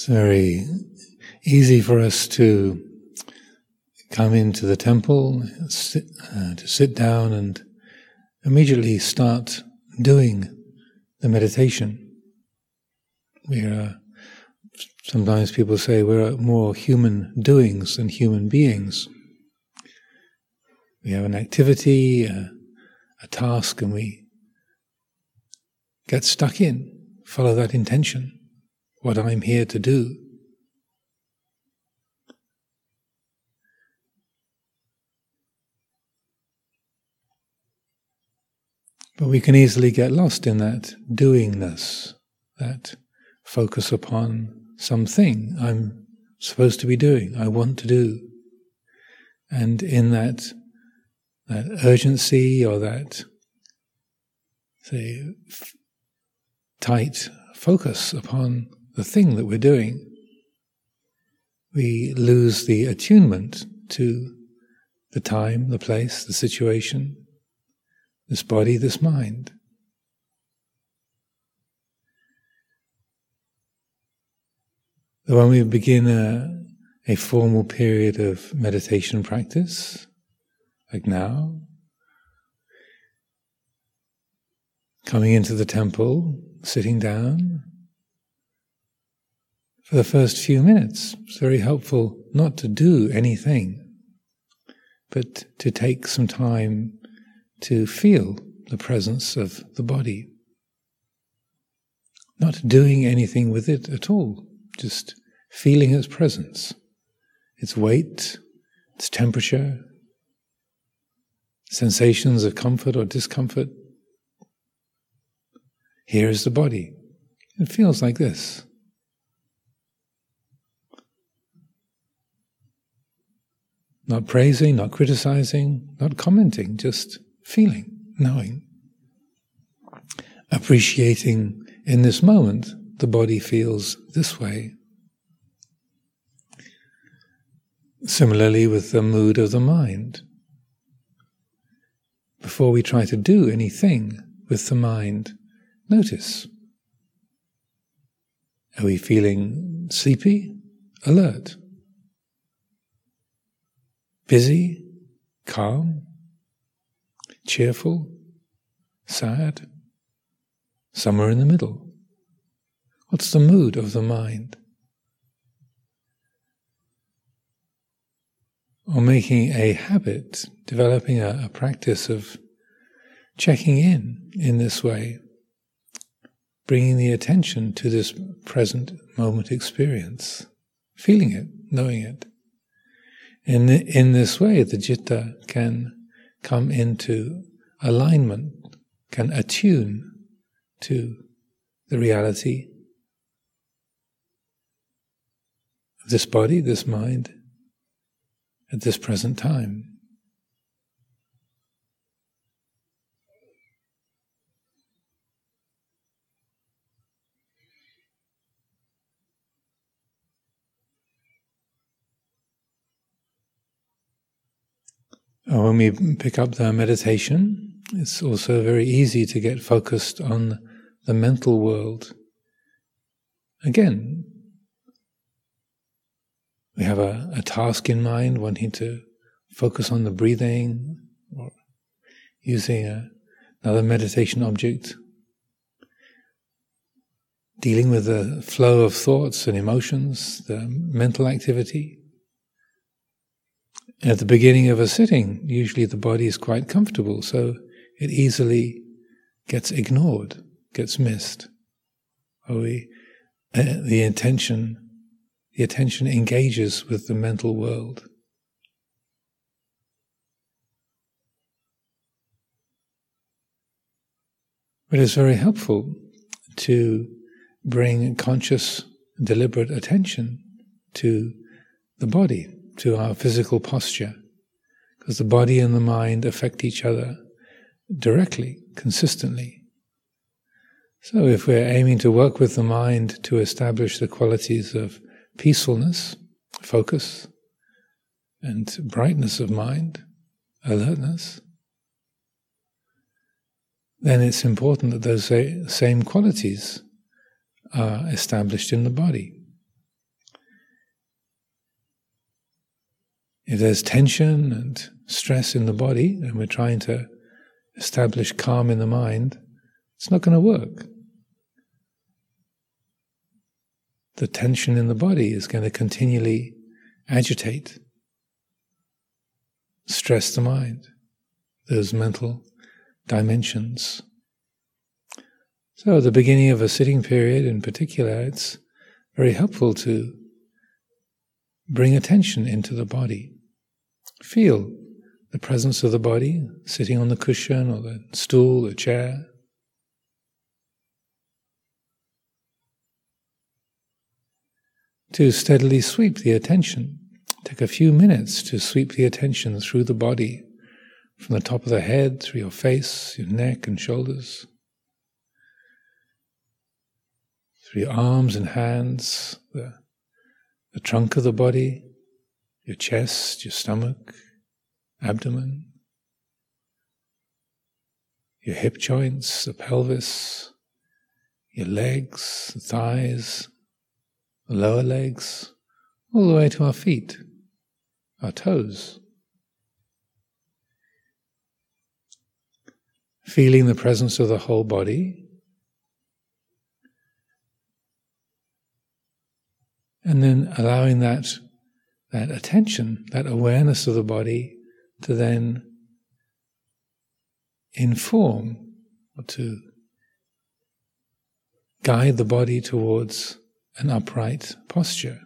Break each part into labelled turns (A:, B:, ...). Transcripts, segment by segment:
A: It's very easy for us to come into the temple, sit, uh, to sit down and immediately start doing the meditation. We are, sometimes people say we're more human doings than human beings. We have an activity, a, a task, and we get stuck in, follow that intention, what I'm here to do. But we can easily get lost in that doingness, that focus upon something I'm supposed to be doing, I want to do. And in that, that urgency or that, say, f- tight focus upon the thing that we're doing, we lose the attunement to the time, the place, the situation, this body, this mind. When we begin a, a formal period of meditation practice, like now, coming into the temple, sitting down, for the first few minutes, it's very helpful not to do anything, but to take some time to feel the presence of the body. Not doing anything with it at all, just feeling its presence, its weight, its temperature, sensations of comfort or discomfort. Here is the body. It feels like this. Not praising, not criticizing, not commenting, just feeling, knowing, appreciating in this moment the body feels this way. Similarly, with the mood of the mind. Before we try to do anything with the mind, notice. Are we feeling sleepy, alert, busy, calm, cheerful, sad, somewhere in the middle. What's the mood of the mind? Or making a habit, developing a, a practice of checking in in this way, bringing the attention to this present moment experience, feeling it, knowing it. In, in this way, the citta can come into alignment, can attune to the reality of this body, this mind, at this present time. Uh, when we pick up the meditation, it's also very easy to get focused on the mental world. Again, we have a, a task in mind, wanting to focus on the breathing or using a, another meditation object, dealing with the flow of thoughts and emotions, the mental activity. At the beginning of a sitting, usually the body is quite comfortable, so it easily gets ignored, gets missed. We, uh, the attention, the attention engages with the mental world. But it's very helpful to bring conscious, deliberate attention to the body to our physical posture, because the body and the mind affect each other directly, consistently. So, if we're aiming to work with the mind to establish the qualities of peacefulness, focus, and brightness of mind, alertness, then it's important that those same qualities are established in the body. If there's tension and stress in the body, and we're trying to establish calm in the mind, it's not going to work. The tension in the body is going to continually agitate, stress the mind, those mental dimensions. So, at the beginning of a sitting period in particular, it's very helpful to bring attention into the body. Feel the presence of the body sitting on the cushion or the stool, the chair. To steadily sweep the attention. Take a few minutes to sweep the attention through the body, from the top of the head, through your face, your neck and shoulders, through your arms and hands, the, the trunk of the body, your chest, your stomach, abdomen, your hip joints, the pelvis, your legs, the thighs, the lower legs, all the way to our feet, our toes. Feeling the presence of the whole body. And then allowing that, that attention, that awareness of the body to then inform or to guide the body towards an upright posture.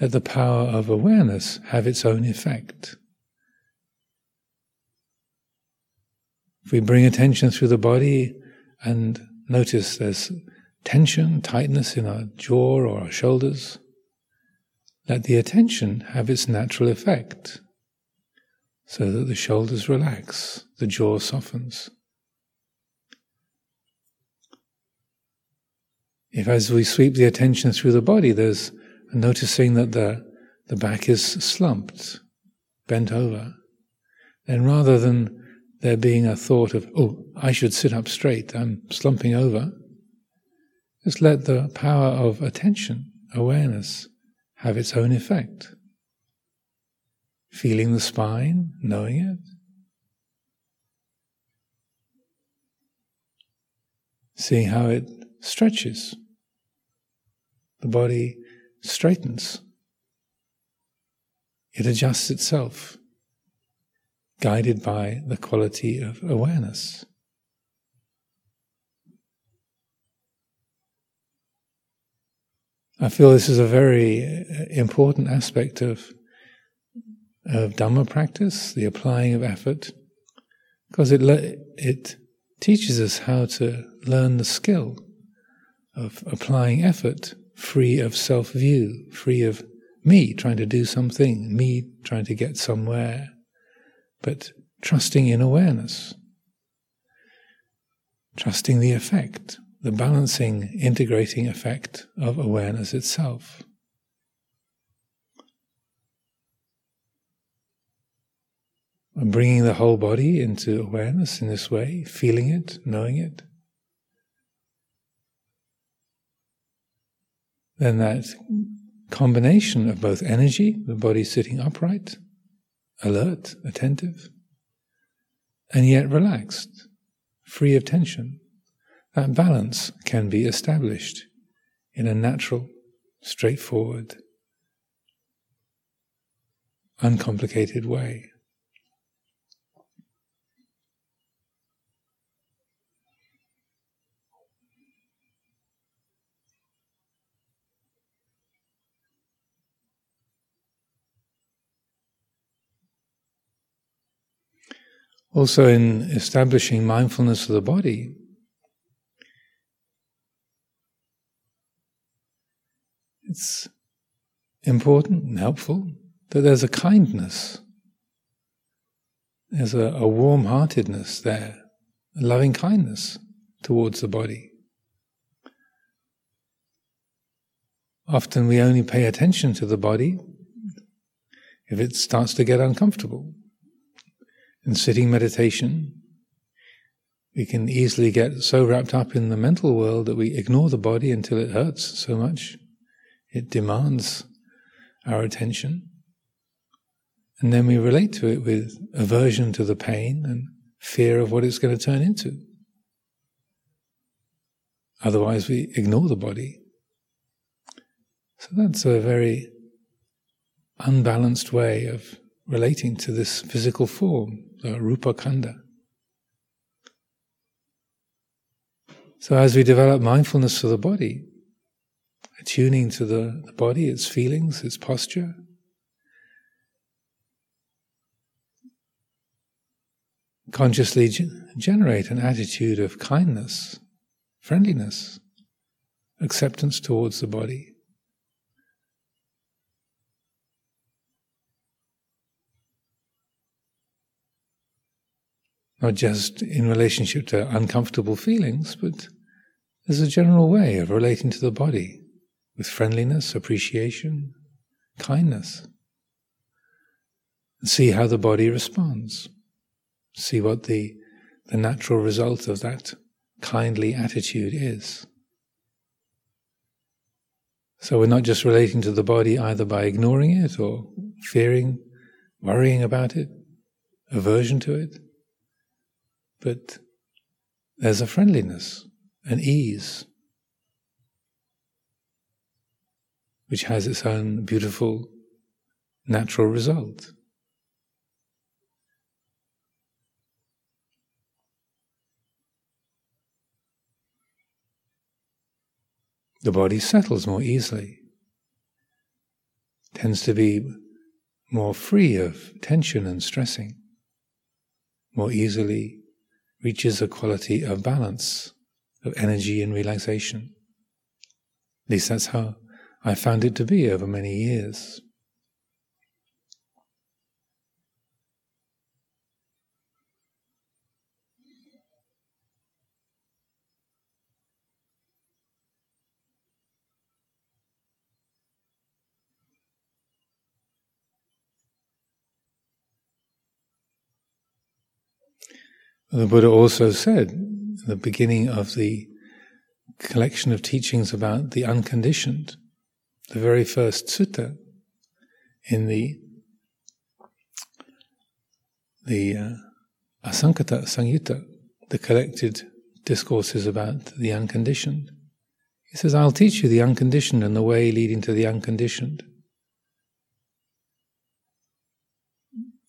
A: Let the power of awareness have its own effect. If we bring attention through the body and notice there's tension, tightness in our jaw or our shoulders, let the attention have its natural effect so that the shoulders relax, the jaw softens. If as we sweep the attention through the body, there's noticing that the, the back is slumped, bent over, then rather than there being a thought of, oh, I should sit up straight, I'm slumping over, just let the power of attention, awareness, have its own effect. Feeling the spine, knowing it. Seeing how it stretches. The body straightens. It adjusts itself, guided by the quality of awareness. I feel this is a very uh, important aspect of, of Dhamma practice, the applying of effort, because it, it teaches us how to learn the skill of applying effort free of self view, free of me trying to do something, me trying to get somewhere, but trusting in awareness, trusting the effect the balancing, integrating effect of awareness itself. And bringing the whole body into awareness in this way, feeling it, knowing it. Then that combination of both energy, the body sitting upright, alert, attentive, and yet relaxed, free of tension that balance can be established in a natural, straightforward, uncomplicated way. Also, in establishing mindfulness of the body, it's important and helpful that there's a kindness, there's a, a warm heartedness there, a loving kindness towards the body. Often we only pay attention to the body if it starts to get uncomfortable. In sitting meditation, we can easily get so wrapped up in the mental world that we ignore the body until it hurts so much. It demands our attention. And then we relate to it with aversion to the pain and fear of what it's going to turn into. Otherwise, we ignore the body. So that's a very unbalanced way of relating to this physical form, the rupa khandha. So as we develop mindfulness for the body, attuning to the, the body, its feelings, its posture, consciously generate an attitude of kindness, friendliness, acceptance towards the body. Not just in relationship to uncomfortable feelings, but as a general way of relating to the body with friendliness, appreciation, kindness. And see how the body responds. See what the, the natural result of that kindly attitude is. So we're not just relating to the body either by ignoring it or fearing, worrying about it, aversion to it, but there's a friendliness, an ease, which has its own beautiful natural result. The body settles more easily, tends to be more free of tension and stressing, more easily reaches a quality of balance, of energy and relaxation. At least that's how I found it to be over many years. The Buddha also said the beginning of the collection of teachings about the unconditioned, the very first sutta in the the uh, Asankhata Samyutta, the collected discourses about the unconditioned. He says, I'll teach you the unconditioned and the way leading to the unconditioned.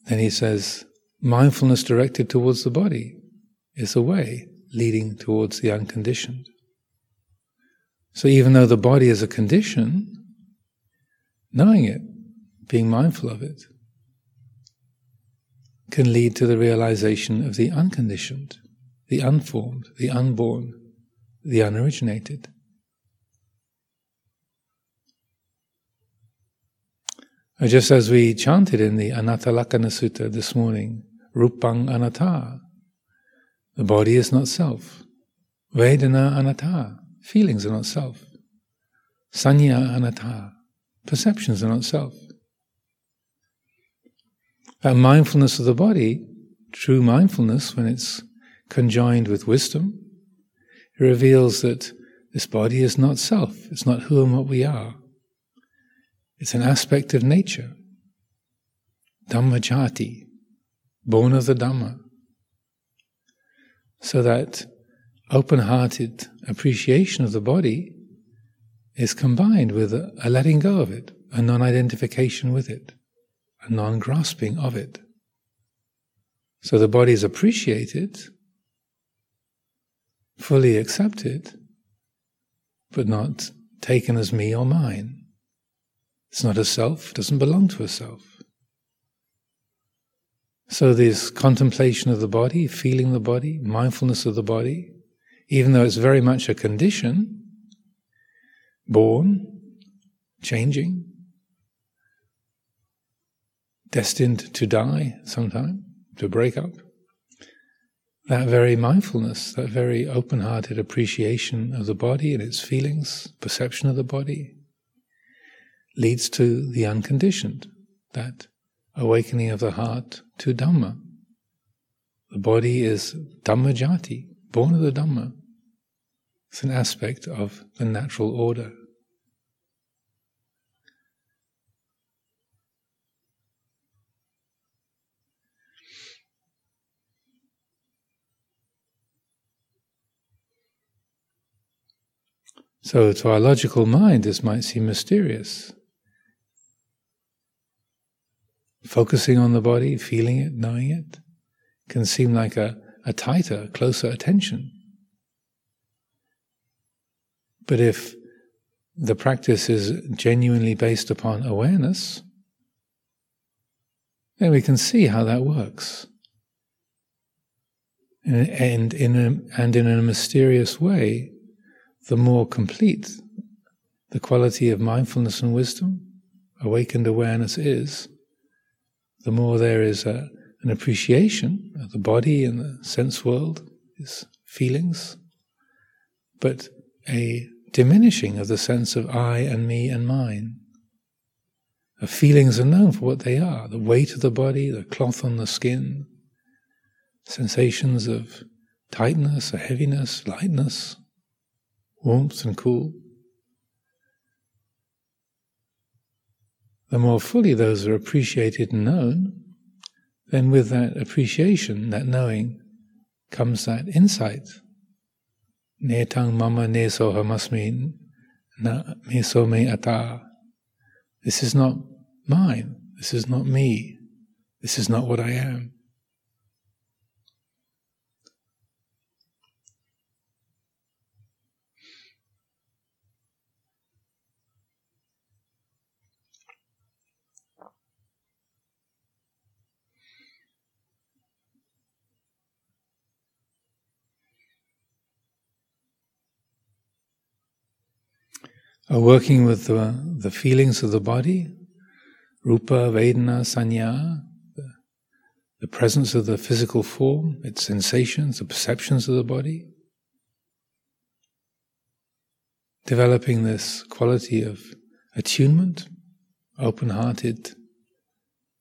A: Then he says, mindfulness directed towards the body is a way leading towards the unconditioned. So even though the body is a condition, knowing it, being mindful of it, can lead to the realization of the unconditioned, the unformed, the unborn, the unoriginated. Just as we chanted in the Anattalakkhana Sutta this morning, Rupang anatta. The body is not self. Vedana anatta. Feelings are not self. Sanya anatta. Perceptions are not self. That mindfulness of the body, true mindfulness, when it's conjoined with wisdom, it reveals that this body is not self. It's not who and what we are. It's an aspect of nature. Dhammajati born of the Dhamma. So that open hearted appreciation of the body is combined with a, letting go of it, a non identification with it, a non grasping of it. So the body is appreciated, fully accepted, but not taken as me or mine. It's not a self, doesn't belong to a self. So, this contemplation of the body, feeling the body, mindfulness of the body, even though it's very much a condition, born, changing, destined to die sometime, to break up, that very mindfulness, that very open hearted appreciation of the body and its feelings, perception of the body, leads to the unconditioned, that awakening of the heart to Dhamma. The body is Dhammajati, born of the Dhamma. It's an aspect of the natural order. So, to our logical mind, this might seem mysterious. Focusing on the body, feeling it, knowing it, can seem like a, a tighter, closer attention. But if the practice is genuinely based upon awareness, then we can see how that works. And, and, in a, and in a mysterious way, the more complete the quality of mindfulness and wisdom, awakened awareness is, the more there is a, an appreciation of the body and the sense world, its feelings, but a diminishing of the sense of I and me and mine. The feelings are known for what they are the weight of the body, the cloth on the skin, sensations of tightness, or heaviness, lightness, warmth and cool. The more fully those are appreciated and known, then with that appreciation, that knowing, comes that insight. Netang mama ne sohamasmin na me so me ata. This is not mine. This is not me. This is not what I am. Are working with the, the feelings of the body, rupa, vedana, sanya, the, the presence of the physical form, its sensations, the perceptions of the body. Developing this quality of attunement, open hearted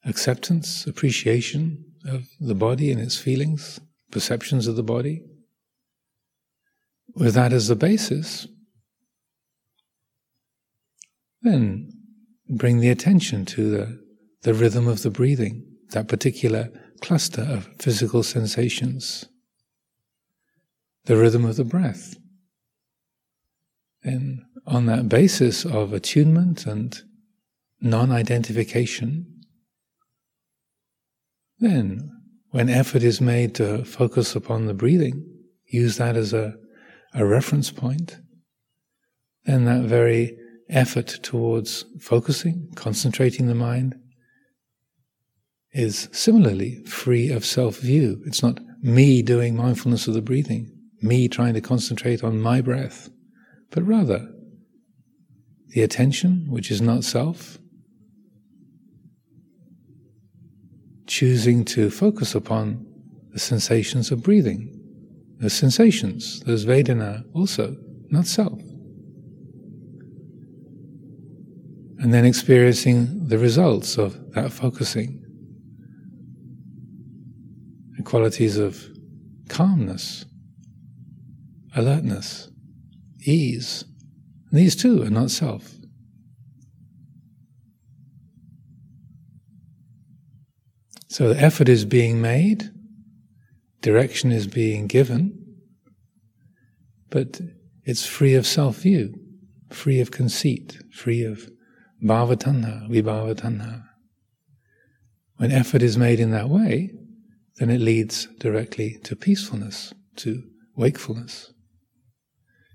A: acceptance, appreciation of the body and its feelings, perceptions of the body. With that as the basis, then bring the attention to the, the rhythm of the breathing, that particular cluster of physical sensations, the rhythm of the breath. And on that basis of attunement and non identification, then when effort is made to focus upon the breathing, use that as a, a reference point, then that very effort towards focusing, concentrating the mind, is similarly free of self view. It's not me doing mindfulness of the breathing, me trying to concentrate on my breath, but rather the attention, which is not self, choosing to focus upon the sensations of breathing, the sensations, those Vedana also, not self. And then experiencing the results of that focusing. The qualities of calmness, alertness, ease. And these too are not self. So the effort is being made, direction is being given, but it's free of self view, free of conceit, free of bhavatanha, vibhavatanha. When effort is made in that way, then it leads directly to peacefulness, to wakefulness.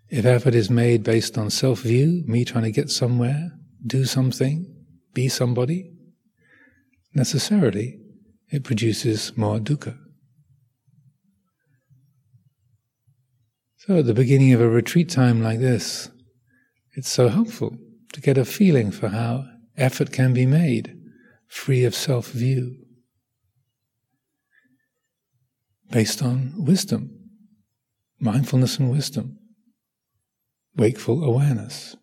A: If effort is made based on self view, me trying to get somewhere, do something, be somebody, necessarily it produces more dukkha. So at the beginning of a retreat time like this, it's so helpful to get a feeling for how effort can be made free of self view, based on wisdom, mindfulness and wisdom, wakeful awareness.